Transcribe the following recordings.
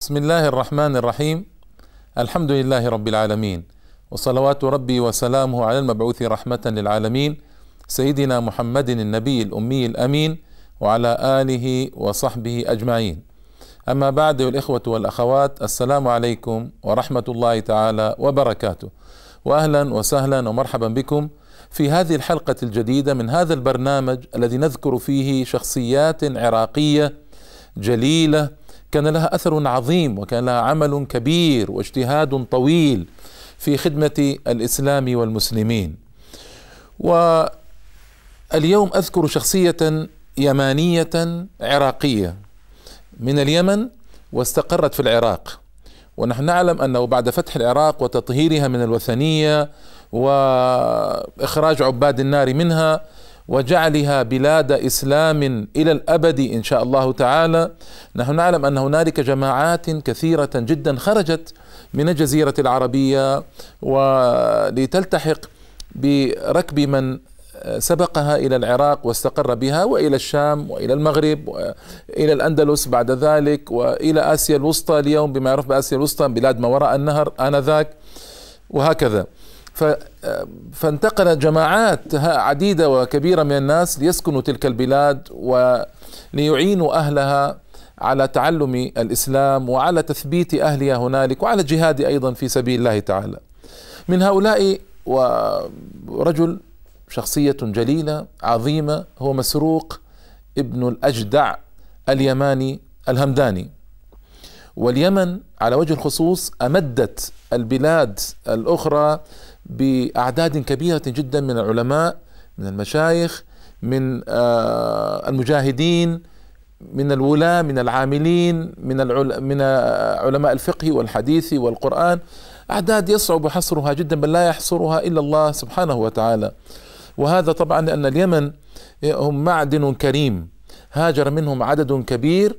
بسم الله الرحمن الرحيم الحمد لله رب العالمين وصلوات ربي وسلامه على المبعوث رحمة للعالمين سيدنا محمد النبي الأمي الأمين وعلى آله وصحبه أجمعين أما بعد الإخوة والأخوات السلام عليكم ورحمة الله تعالى وبركاته وأهلا وسهلا ومرحبا بكم في هذه الحلقة الجديدة من هذا البرنامج الذي نذكر فيه شخصيات عراقية جليلة كان لها أثر عظيم وكان لها عمل كبير واجتهاد طويل في خدمة الإسلام والمسلمين. واليوم أذكر شخصية يمانية عراقية من اليمن واستقرت في العراق. ونحن نعلم أنه بعد فتح العراق وتطهيرها من الوثنية وإخراج عباد النار منها وجعلها بلاد إسلام إلى الأبد إن شاء الله تعالى. نحن نعلم أن هنالك جماعات كثيرة جدا خرجت من الجزيرة العربية ولتلتحق بركب من سبقها إلى العراق واستقر بها وإلى الشام وإلى المغرب وإلى الأندلس بعد ذلك وإلى آسيا الوسطى اليوم بما يعرف بآسيا الوسطى بلاد ما وراء النهر آنذاك وهكذا. فانتقلت جماعات عديدة وكبيرة من الناس ليسكنوا تلك البلاد وليعينوا أهلها على تعلم الإسلام وعلى تثبيت أهلها هنالك وعلى الجهاد أيضا في سبيل الله تعالى. من هؤلاء ورجل شخصية جليلة عظيمة هو مسروق ابن الأجدع اليماني الهمداني. واليمن على وجه الخصوص أمدت البلاد الأخرى بأعداد كبيرة جدا من العلماء من المشايخ من المجاهدين من الولاة من العاملين من من علماء الفقه والحديث والقرآن. أعداد يصعب حصرها جدا بل لا يحصرها إلا الله سبحانه وتعالى. وهذا طبعا لأن اليمن هم معدن كريم. هاجر منهم عدد كبير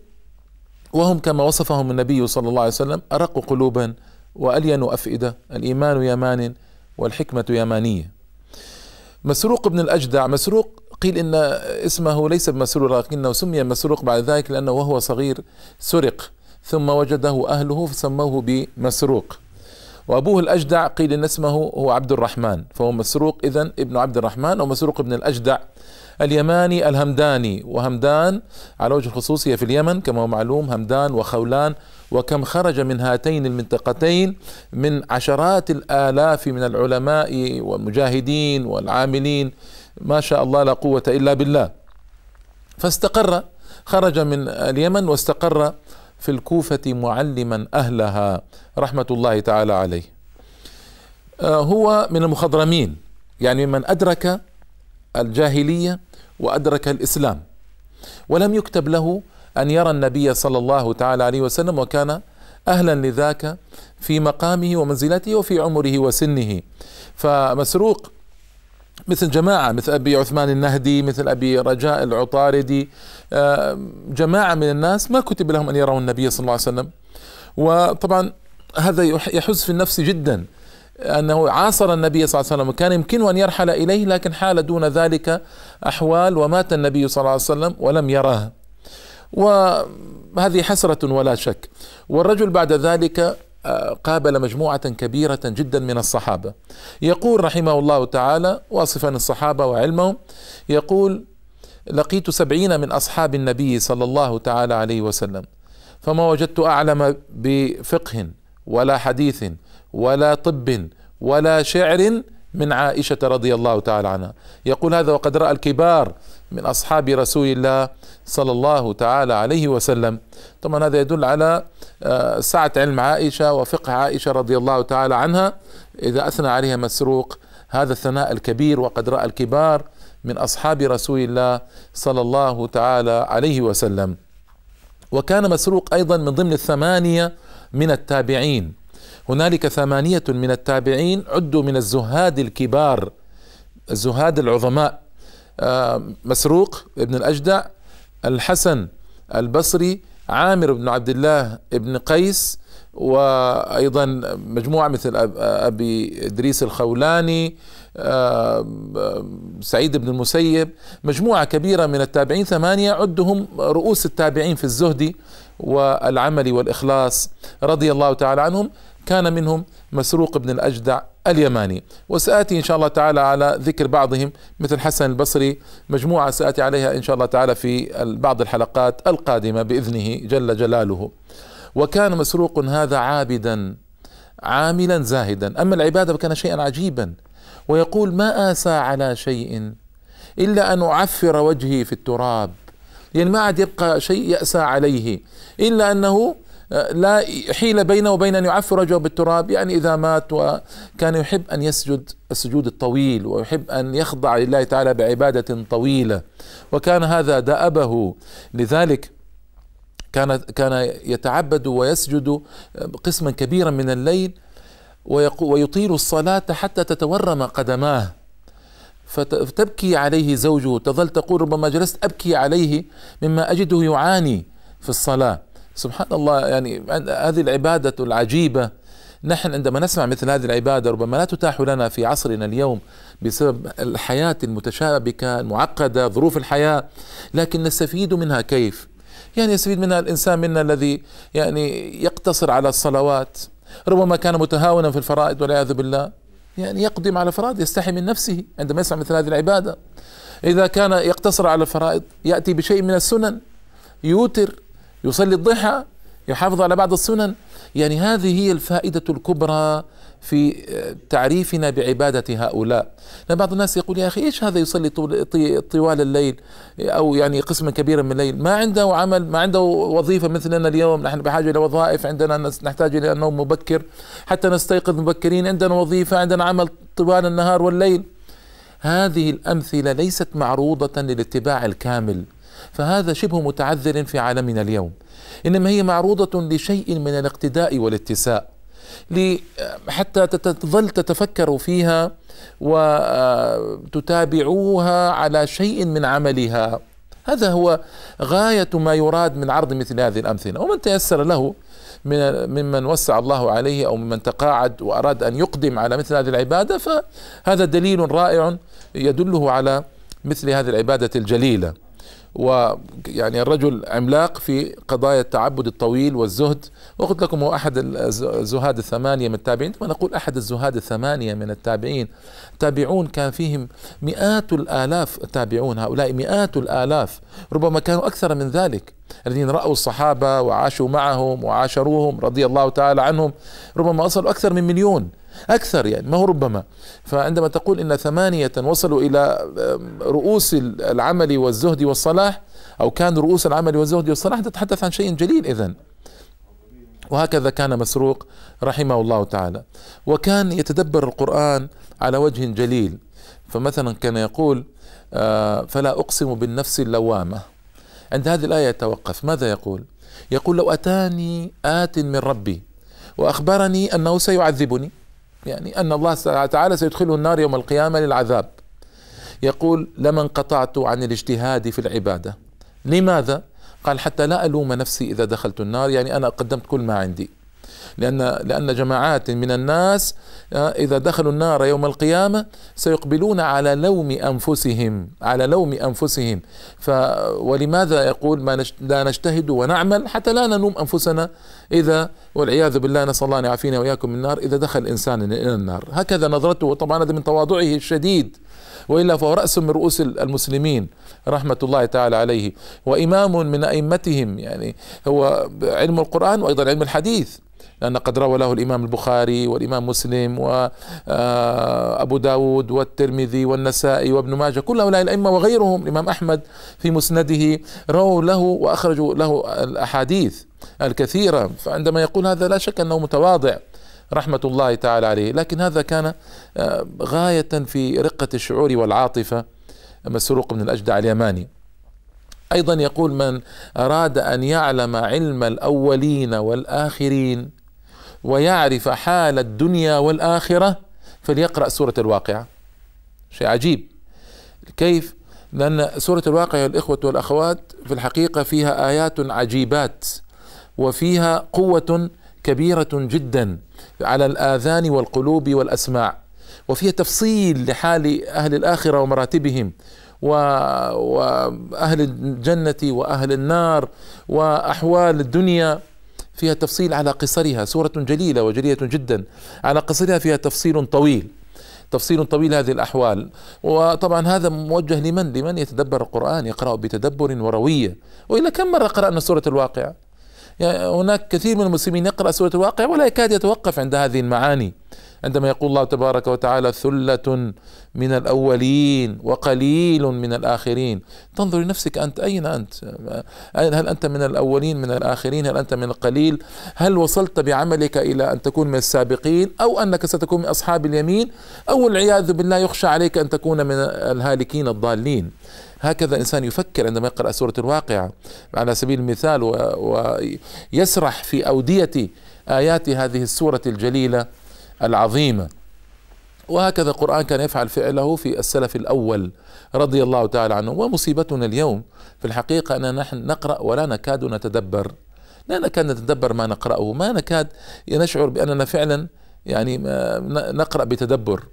وهم كما وصفهم النبي صلى الله عليه وسلم أرق قلوبا وألين أفئدة. الإيمان يمان والحكمة يمانية. مسروق بن الأجدع مسروق قيل إن اسمه ليس بمسروق لكنه سمي مسروق بعد ذلك لأنه وهو صغير سرق ثم وجده أهله فسموه بمسروق. وأبوه الأجدع قيل إن اسمه هو عبد الرحمن فهو مسروق إذن ابن عبد الرحمن أو مسروق بن الأجدع اليماني الهمداني. وهمدان على وجه الخصوص هي في اليمن كما هو معلوم همدان وخولان. وكم خرج من هاتين المنطقتين من عشرات الآلاف من العلماء والمجاهدين والعاملين. ما شاء الله لا قوة إلا بالله. فاستقر خرج من اليمن واستقر في الكوفة معلما أهلها. رحمة الله تعالى عليه. هو من المخضرمين. يعني من أدرك الجاهلية وأدرك الإسلام. ولم يكتب له أن يرى النبي صلى الله تعالى عليه وسلم وكان أهلا لذاك في مقامه ومنزلته وفي عمره وسنه. فمسروق مثل جماعة مثل أبي عثمان النهدي مثل أبي رجاء العطاردي جماعة من الناس ما كتب لهم أن يروا النبي صلى الله عليه وسلم. وطبعا هذا يحز في النفس جدا. أنه عاصر النبي صلى الله عليه وسلم وكان يمكنه أن يرحل إليه لكن حال دون ذلك أحوال ومات النبي صلى الله عليه وسلم ولم يراه. وهذه حسرة ولا شك. والرجل بعد ذلك قابل مجموعة كبيرة جدا من الصحابة. يقول رحمه الله تعالى واصفا الصحابة وعلمهم يقول لقيت سبعين من أصحاب النبي صلى الله تعالى عليه وسلم فما وجدت أعلم بفقه ولا حديث ولا طب ولا شعر من عائشة رضي الله تعالى عنها. يقول هذا وقد رأى الكبار من أصحاب رسول الله صلى الله تعالى عليه وسلم. طبعا هذا يدل على سعة علم عائشة وفقه عائشة رضي الله تعالى عنها. إذا أثنى عليها مسروق هذا الثناء الكبير وقد رأى الكبار من أصحاب رسول الله صلى الله تعالى عليه وسلم. وكان مسروق أيضا من ضمن الثمانية من التابعين. هنالك ثمانية من التابعين عدوا من الزهاد الكبار الزهاد العظماء. مسروق ابن الأجدع الحسن البصري عامر بن عبد الله بن قيس وأيضا مجموعة مثل أبي إدريس الخولاني سعيد بن المسيب. مجموعة كبيرة من التابعين ثمانية عدهم رؤوس التابعين في الزهد والعمل والإخلاص رضي الله تعالى عنهم. كان منهم مسروق بن الأجدع اليماني. وسآتي إن شاء الله تعالى على ذكر بعضهم مثل حسن البصري. مجموعة سآتي عليها إن شاء الله تعالى في بعض الحلقات القادمة بإذنه جل جلاله. وكان مسروق هذا عابدا عاملا زاهدا. أما العبادة فكان شيئا عجيبا. ويقول ما آسى على شيء إلا أن أعفر وجهي في التراب. يعني ما عاد يبقى شيء يأسى عليه إلا أنه لا حيل بينه وبين أن يعفر وجهه بالتراب يعني إذا مات وكان يحب أن يسجد السجود الطويل ويحب أن يخضع لله تعالى بعبادة طويلة. وكان هذا دأبه. لذلك كان كان يتعبد ويسجد قسما كبيرا من الليل ويطيل الصلاة حتى تتورم قدماه. فتبكي عليه زوجه تظل تقول ربما جلست أبكي عليه مما أجده يعاني في الصلاة. سبحان الله يعني هذه العبادة العجيبة نحن عندما نسمع مثل هذه العبادة ربما لا تتاح لنا في عصرنا اليوم بسبب الحياة المتشابكة المعقدة ظروف الحياة لكن نستفيد منها كيف؟ يعني يستفيد منها الإنسان منا الذي يعني يقتصر على الصلوات ربما كان متهاونا في الفرائض والعياذ بالله يعني يقدم على فرائض يستحي من نفسه عندما يسمع مثل هذه العبادة. إذا كان يقتصر على الفرائض يأتي بشيء من السنن يوتر يصلي الضحى يحافظ على بعض السنن. يعني هذه هي الفائدة الكبرى في تعريفنا بعبادة هؤلاء. لأن بعض الناس يقول يا أخي إيش هذا يصلي طوال الليل؟ أو يعني قسما كبيرا من الليل. ما عنده عمل ما عنده وظيفة مثلنا اليوم نحن بحاجة إلى وظائف عندنا نحتاج إلى النوم مبكر. حتى نستيقظ مبكرين عندنا وظيفة عندنا عمل طوال النهار والليل. هذه الأمثلة ليست معروضة للاتباع الكامل. فهذا شبه متعذر في عالمنا اليوم. إنما هي معروضة لشيء من الاقتداء والاتساء حتى تظل تتفكروا فيها وتتابعوها على شيء من عملها. هذا هو غاية ما يراد من عرض مثل هذه الأمثلة. ومن تيسر له من ممن وسع الله عليه أو ممن تقاعد وأراد أن يقدم على مثل هذه العبادة فهذا دليل رائع يدله على مثل هذه العبادة الجليلة. ويعني الرجل عملاق في قضايا التعبد الطويل والزهد. وقلت لكم هو أحد الزهاد الثمانية من التابعين. ونقول أحد الزهاد الثمانية من التابعين. تابعون كان فيهم مئات الآلاف تابعون هؤلاء مئات الآلاف. ربما كانوا أكثر من ذلك. الذين رأوا الصحابة وعاشوا معهم وعاشروهم رضي الله تعالى عنهم. ربما وصلوا أكثر من مليون. أكثر يعني ما هو ربما. فعندما تقول إن ثمانية وصلوا إلى رؤوس العمل والزهد والصلاح أو كانوا رؤوس العمل والزهد والصلاح تتحدث عن شيء جليل إذن. وهكذا كان مسروق رحمه الله تعالى. وكان يتدبر القرآن على وجه جليل. فمثلا كان يقول آه، فلا أقسم بالنفس اللوامة. عند هذه الآية يتوقف ماذا يقول؟ يقول لو أتاني آت من ربي وأخبرني أنه سيعذبني. يعني أن الله تعالى سيدخله النار يوم القيامة للعذاب. يقول لما انقطعت عن الاجتهاد في العبادة لماذا؟ قال حتى لا ألوم نفسي إذا دخلت النار يعني أنا قدمت كل ما عندي. لأن لأن جماعات من الناس آه، إذا دخلوا النار يوم القيامة سيقبلون على لوم أنفسهم على لوم أنفسهم. ف ولماذا يقول ما لا نجتهد ونعمل حتى لا نلوم أنفسنا؟ إذا والعياذ بالله نسأل الله أن يعافينا وإياكم من النار إذا دخل الإنسان إلى النار. هكذا نظرته طبعا هذا من تواضعه الشديد. وإلا فهو رأس من رؤوس المسلمين رحمة الله تعالى عليه. وإمام من أئمتهم يعني هو علم القرآن وأيضا علم الحديث. لأن قد روى له الإمام البخاري والإمام مسلم وأبو داود والترمذي والنسائي وابن ماجه كل هؤلاء الأئمة وغيرهم الإمام أحمد في مسنده رووا له وأخرجوا له الأحاديث الكثيرة فعندما يقول هذا لا شك أنه متواضع رحمة الله تعالى عليه لكن هذا كان آه، غاية في رقة الشعور والعاطفة مسروق من الأجدع اليماني. أيضا يقول من أراد أن يعلم علم الأولين والآخرين ويعرف حال الدنيا والآخرة فليقرأ سورة الواقعة. شيء عجيب. كيف؟ لأن سورة الواقع الإخوة والأخوات في الحقيقة فيها آيات عجيبات وفيها قوة كبيرة جدا على الآذان والقلوب والأسماع وفيها تفصيل لحال أهل الآخرة ومراتبهم وأهل الجنة وأهل النار وأحوال الدنيا. فيها تفصيل على قصرها سورة جليلة وجليلة جدا. على قصرها فيها تفصيل طويل تفصيل طويل هذه الأحوال. وطبعا هذا موجه لمن؟ لمن يتدبر القرآن يقرأ بتدبر وروية. وإلا كم مرة قرأنا سورة الواقعة يعني هناك كثير من المسلمين يقرأ سورة الواقعة ولا يكاد يتوقف عند هذه المعاني. عندما يقول الله تبارك وتعالى ثلة من الأولين وقليل من الآخرين. تنظر لنفسك أنت أين أنت؟ هل أنت من الأولين من الآخرين؟ هل أنت من القليل؟ هل وصلت بعملك إلى أن تكون من السابقين؟ أو أنك ستكون من أصحاب اليمين؟ أو العياذ بالله يخشى عليك أن تكون من الهالكين الضالين. هكذا الإنسان يفكر عندما يقرأ سورة الواقعة. على سبيل المثال ويسرح في أودية آيات هذه السورة الجليلة. العظيمة. وهكذا القرآن كان يفعل فعله في السلف الأول رضي الله تعالى عنه. ومصيبتنا اليوم في الحقيقة أننا نحن نقرأ ولا نكاد نتدبر. لا نكاد نتدبر ما نقرأه. ما نكاد نشعر بأننا فعلا يعني نقرأ بتدبر.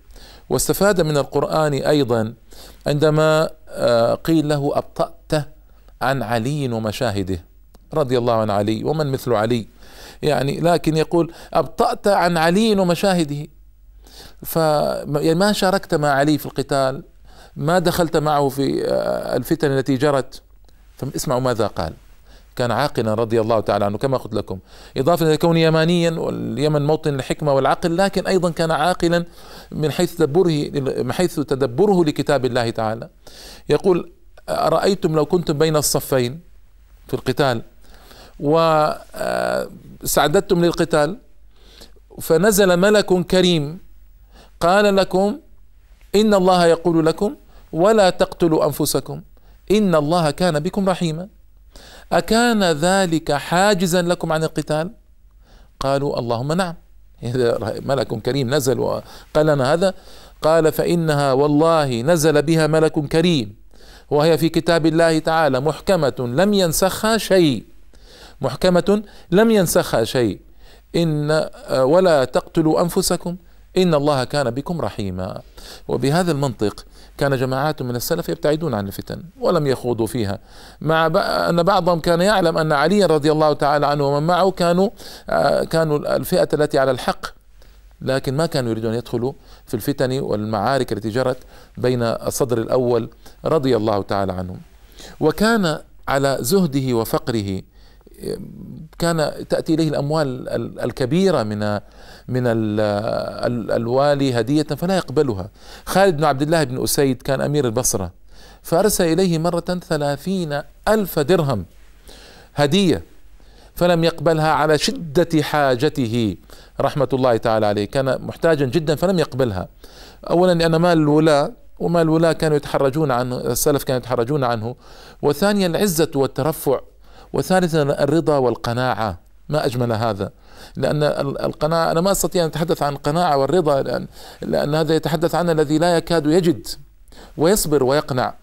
واستفاد من القرآن أيضا عندما آه، قيل له أبطأت عن علي ومشاهده. رضي الله عن علي. ومن مثل علي؟ يعني لكن يقول أبطأت عن علي ومشاهده. ف يعني ما شاركت مع علي في القتال ما دخلت معه في آه، الفتن التي جرت. فاسمعوا ماذا قال. كان عاقلا رضي الله تعالى عنه كما قلت لكم إضافة إلى كونه يمانيا واليمن موطن الحكمة والعقل لكن أيضا كان عاقلا من حيث تدبره من حيث تدبره لكتاب الله تعالى. يقول أرأيتم لو كنتم بين الصفين في القتال؟ واستعددتم للقتال. فنزل ملك كريم قال لكم إن الله يقول لكم ولا تقتلوا أنفسكم إن الله كان بكم رحيما. أكان ذلك حاجزا لكم عن القتال؟ قالوا اللهم نعم. ملك كريم نزل وقال لنا هذا. قال فإنها والله نزل بها ملك كريم وهي في كتاب الله تعالى محكمة لم ينسخها شيء. محكمة لم ينسخها شيء. إن ولا تقتلوا أنفسكم. إن الله كان بكم رحيما. وبهذا المنطق كان جماعات من السلف يبتعدون عن الفتن ولم يخوضوا فيها. مع أن بعضهم كان يعلم أن علي رضي الله تعالى عنه ومن معه كانوا آه، كانوا الفئة التي على الحق. لكن ما كانوا يريدون أن يدخلوا في الفتن والمعارك التي جرت بين الصدر الأول رضي الله تعالى عنهم. وكان على زهده وفقره كان تأتي إليه الأموال الكبيرة من من الوالي هدية فلا يقبلها. خالد بن عبد الله بن أسيد كان أمير البصرة فأرسل إليه مرة ثلاثين ألف درهم هدية فلم يقبلها على شدة حاجته. رحمة الله تعالى عليه. كان محتاجا جدا فلم يقبلها. أولا لأن مال الولاة ومال الولاة كانوا يتحرجون عنه السلف كانوا يتحرجون عنه وثانيا العزة والترفع وثالثا الرضا والقناعة. ما أجمل هذا. لأن القناعة أنا ما أستطيع أن أتحدث عن القناعة والرضا لأن, لأن هذا يتحدث عن الذي لا يكاد يجد ويصبر ويقنع.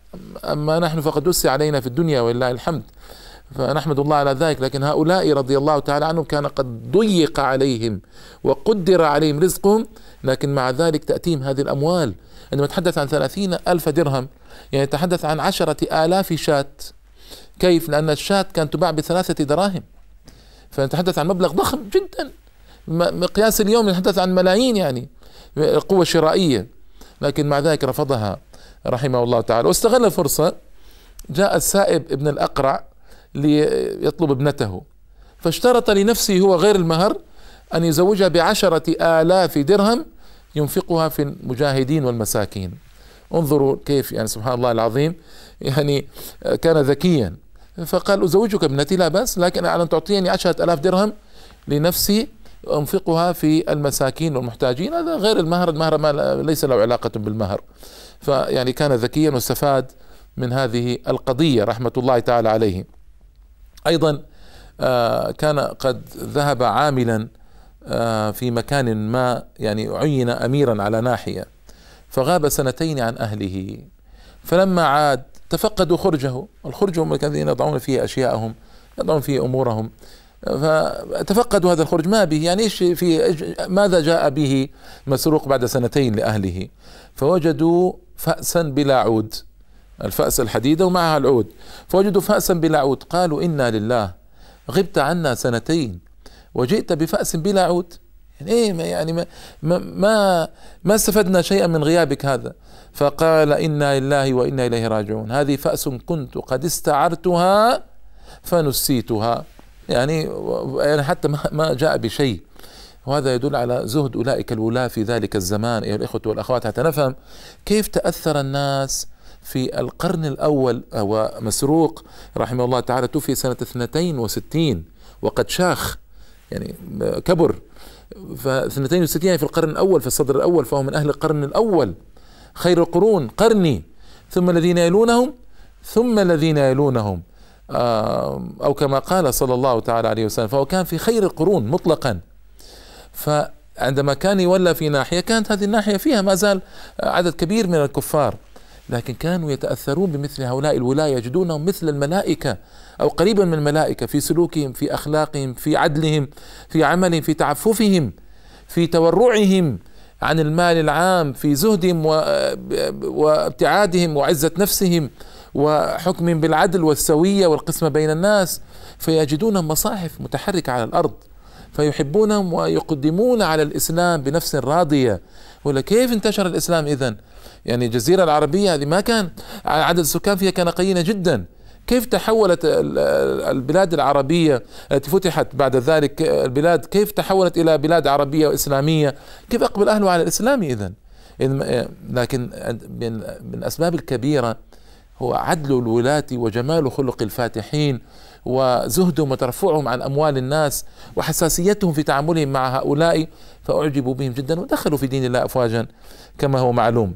أما نحن فقد وسع علينا في الدنيا ولله الحمد فنحمد الله على ذلك. لكن هؤلاء رضي الله تعالى عنهم كان قد ضيق عليهم وقدر عليهم رزقهم لكن مع ذلك تأتيهم هذه الأموال. عندما يتحدث عن ثلاثين ألف درهم يعني يتحدث عن عشرة آلاف شاة كيف؟ لأن الشاة كانت تباع بثلاثة دراهم. فنتحدث عن مبلغ ضخم جدا. مقياس اليوم نتحدث عن ملايين يعني قوة شرائية. لكن مع ذلك رفضها رحمه الله تعالى. واستغل الفرصة جاء السائب ابن الأقرع ليطلب ابنته. فاشترط لنفسه هو غير المهر أن يزوجها بعشرة آلاف درهم ينفقها في المجاهدين والمساكين. انظروا كيف يعني سبحان الله العظيم يعني كان ذكيا. فقال أزوجك ابنتي لا بأس لكن على أن تعطيني عشرة ألاف درهم لنفسي أنفقها في المساكين والمحتاجين. هذا غير المهر المهر ما ليس له علاقة بالمهر. فيعني كان ذكيا واستفاد من هذه القضية رحمة الله تعالى عليه. أيضا آه، كان قد ذهب عاملا آه، في مكان ما يعني عين أميرا على ناحية فغاب سنتين عن أهله. فلما عاد تفقدوا خرجه. الخرج هم الذين يضعون فيه أشياءهم يضعون فيه أمورهم. فتفقدوا هذا الخروج ما به؟ يعني إيش في ماذا جاء به مسروق بعد سنتين لأهله؟ فوجدوا فأسا بلا عود. الفأس الحديدة ومعها العود. فوجدوا فأسا بلا عود. قالوا إنا لله. غبت عنا سنتين. وجئت بفأس بلا عود. يعني إيه؟ يعني ما ما ما استفدنا شيئا من غيابك هذا. فقال إنا لله وإنا إليه راجعون. هذه فأس كنت قد استعرتها فنسيتها. يعني يعني حتى ما جاء بشيء. وهذا يدل على زهد أولئك الولاة في ذلك الزمان. أيها الإخوة والأخوات حتى نفهم كيف تأثر الناس في القرن الأول. هو مسروق رحمه الله تعالى توفي سنة 62 وقد شاخ يعني كبر. ف 62 يعني في القرن الأول في الصدر الأول فهو من أهل القرن الأول. خير القرون قرني. ثم الذين يلونهم ثم الذين يلونهم. أو كما قال صلى الله تعالى عليه وسلم فهو كان في خير القرون مطلقا. فعندما كان يولى في ناحية كانت هذه الناحية فيها ما زال عدد كبير من الكفار. لكن كانوا يتأثرون بمثل هؤلاء الولايه يجدونهم مثل الملائكة أو قريبا من الملائكة في سلوكهم في أخلاقهم في عدلهم في عملهم في تعففهم في تورعهم. عن المال العام في زهدهم وابتعادهم وعزة نفسهم وحكم بالعدل والسوية والقسمه بين الناس فيجدون مصاحف متحركة على الأرض فيحبونهم ويقدمون على الإسلام بنفس راضية. ولا كيف انتشر الإسلام اذا يعني الجزيرة العربية هذه ما كان عدد السكان فيها كان قليلا جدا. كيف تحولت البلاد العربية التي فتحت بعد ذلك البلاد؟ كيف تحولت إلى بلاد عربية وإسلامية؟ كيف أقبل أهلها على الإسلام إذن؟ لكن من الأسباب الكبيرة هو عدل الولاة وجمال خلق الفاتحين وزهدهم وترفعهم عن أموال الناس وحساسيتهم في تعاملهم مع هؤلاء فأعجبوا بهم جدا ودخلوا في دين الله أفواجا كما هو معلوم.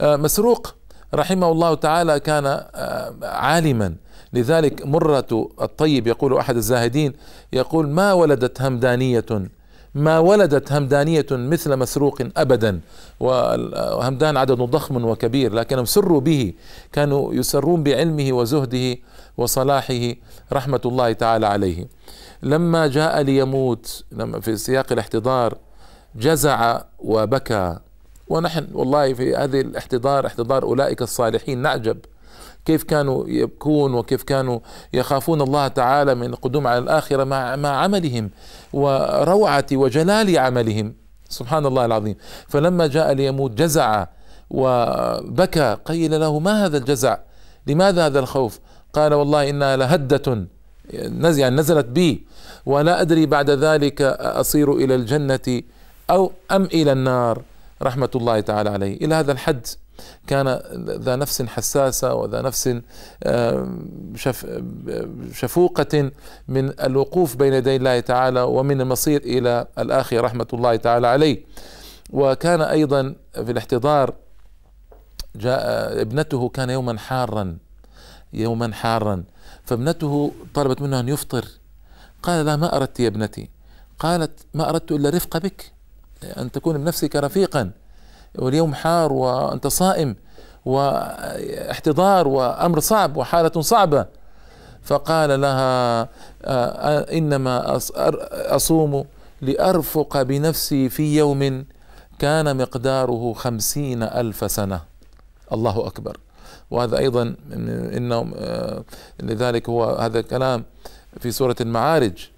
آه، مسروق رحمه الله تعالى كان آه، عالما. لذلك مرة الطيب يقول أحد الزاهدين يقول ما ولدت همدانية ما ولدت همدانية مثل مسروق أبدا. وهمدان عدد ضخم وكبير لكنهم سروا به كانوا يسرون بعلمه وزهده وصلاحه رحمة الله تعالى عليه. لما جاء ليموت في سياق الاحتضار جزع وبكى. ونحن والله في هذه الاحتضار احتضار أولئك الصالحين نعجب. كيف كانوا يبكون وكيف كانوا يخافون الله تعالى من القدوم على الآخرة مع مع عملهم وروعة وجلال عملهم. سبحان الله العظيم. فلما جاء ليموت جزع وبكى قيل له ما هذا الجزع؟ لماذا هذا الخوف؟ قال والله إنها لهدة يعني نزلت بي ولا أدري بعد ذلك أصير إلى الجنة أو أم إلى النار. رحمة الله تعالى عليه. إلى هذا الحد كان ذا نفس حساسة وذا نفس شفوقة من الوقوف بين يدي الله تعالى ومن المصير إلى الآخرة رحمة الله تعالى عليه. وكان أيضا في الاحتضار جاء ابنته كان يوما حارا يوما حارا فابنته طلبت منه أن يفطر. قال لا ما أردت يا ابنتي. قالت ما أردت إلا رفق بك. أن تكون بنفسك رفيقا. واليوم حار وأنت صائم واحتضار وأمر صعب وحالة صعبة. فقال لها آه، آه، إنما أصوم لأرفق بنفسي في يوم كان مقداره خمسين ألف سنة. الله أكبر. وهذا أيضا إنه آه، لذلك هو هذا الكلام في سورة المعارج.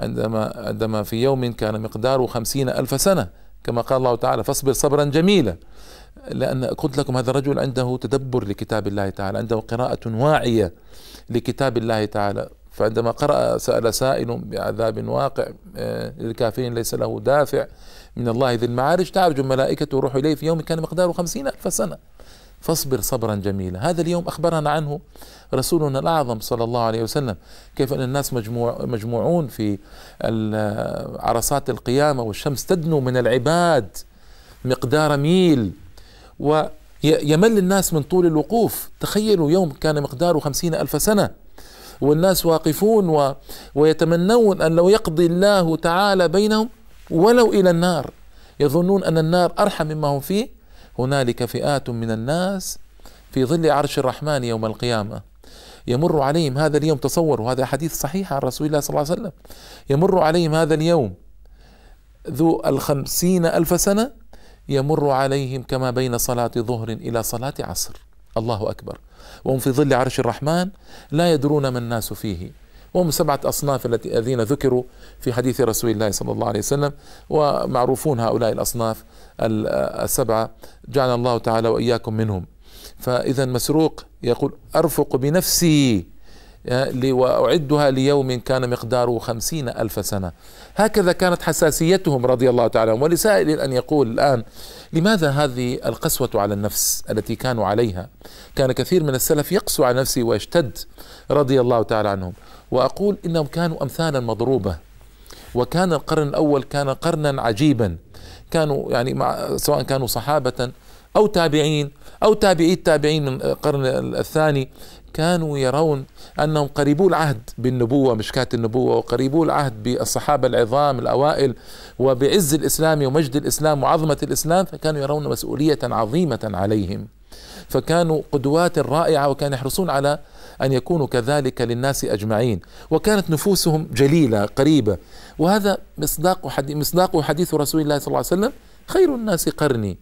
عندما عندما في يوم كان مقداره خمسين ألف سنة كما قال الله تعالى فاصبر صبرا جميلا. لأن قلت لكم هذا الرجل عنده تدبر لكتاب الله تعالى عنده قراءة واعية لكتاب الله تعالى. فعندما قرأ سأل سائل بعذاب واقع آه، للكافرين ليس له دافع من الله ذي المعارج تعرج الملائكة وروح إليه في يوم كان مقداره خمسين ألف سنة. فاصبر صبرا جميلا. هذا اليوم أخبرنا عنه رسولنا الأعظم صلى الله عليه وسلم كيف أن الناس مجموع مجموعون في عرصات القيامة والشمس تدنو من العباد مقدار ميل ويمل الناس من طول الوقوف. تخيلوا يوم كان مقداره خمسين ألف سنة والناس واقفون و ويتمنون أن لو يقضي الله تعالى بينهم ولو إلى النار. يظنون أن النار أرحم مما هم فيه هنالك فئات من الناس في ظل عرش الرحمن يوم القيامة. يمر عليهم هذا اليوم تصوروا هذا حديث صحيح عن رسول الله صلى الله عليه وسلم. يمر عليهم هذا اليوم ذو الخمسين ألف سنة يمر عليهم كما بين صلاة ظهر إلى صلاة عصر. الله أكبر. وهم في ظل عرش الرحمن لا يدرون ما الناس فيه. وهم سبعة أصناف التي الذين ذكروا في حديث رسول الله صلى الله عليه وسلم ومعروفون هؤلاء الأصناف. السبعة جعل الله تعالى وإياكم منهم. فإذا مسروق يقول أرفق بنفسي وأعدها ليوم كان مقداره خمسين ألف سنة. هكذا كانت حساسيتهم رضي الله تعالى عنهم. ولسائل أن يقول الآن لماذا هذه القسوة على النفس التي كانوا عليها؟ كان كثير من السلف يقسو على نفسه ويشتد رضي الله تعالى عنهم. وأقول إنهم كانوا أمثالا مضروبة. وكان القرن الأول كان قرنا عجيبا. كانوا يعني مع سواء كانوا صحابة أو تابعين أو تابعي التابعين من القرن الثاني كانوا يرون أنهم قريبو العهد بالنبوة مشكاة النبوة وقريبو العهد بالصحابة العظام الأوائل وبعز الإسلام ومجد الإسلام وعظمة الإسلام فكانوا يرون مسؤولية عظيمة عليهم. فكانوا قدوات رائعة وكانوا يحرصون على أن يكونوا كذلك للناس أجمعين. وكانت نفوسهم جليلة قريبة. وهذا مصداق حديث, مصداق حديث رسول الله صلى الله عليه وسلم خير الناس قرني.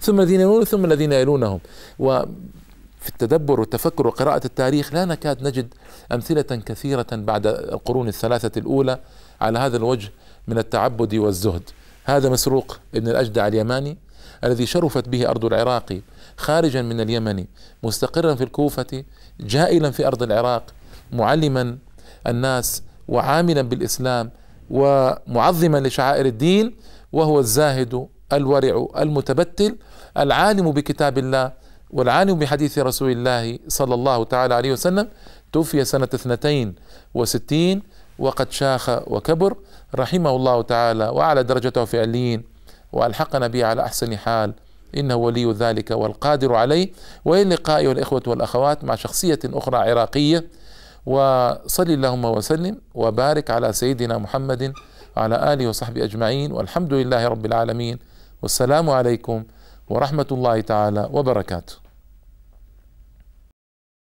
ثم الذين يلون ثم الذين يلونهم. وفي التدبر والتفكر وقراءة التاريخ لا نكاد نجد أمثلة كثيرة بعد القرون الثلاثة الأولى على هذا الوجه من التعبد والزهد. هذا مسروق ابن الأجدع اليماني الذي شرفت به أرض العراق خارجا من اليمن مستقرا في الكوفة جائلا في أرض العراق معلما الناس وعاملا بالإسلام ومعظما لشعائر الدين وهو الزاهد الورع المتبتل العالم بكتاب الله والعالم بحديث رسول الله صلى الله تعالى عليه وسلم. توفي سنة اثنتين وستين وقد شاخ وكبر رحمه الله تعالى وعلى درجته في عليين وألحقنا به على أحسن حال. إنه ولي ذلك والقادر عليه. وإلى اللقاء والإخوة والأخوات مع شخصية أخرى عراقية. وصل اللهم وسلم وبارك على سيدنا محمد وعلى آله وصحبه أجمعين. والحمد لله رب العالمين. والسلام عليكم ورحمة الله تعالى وبركاته.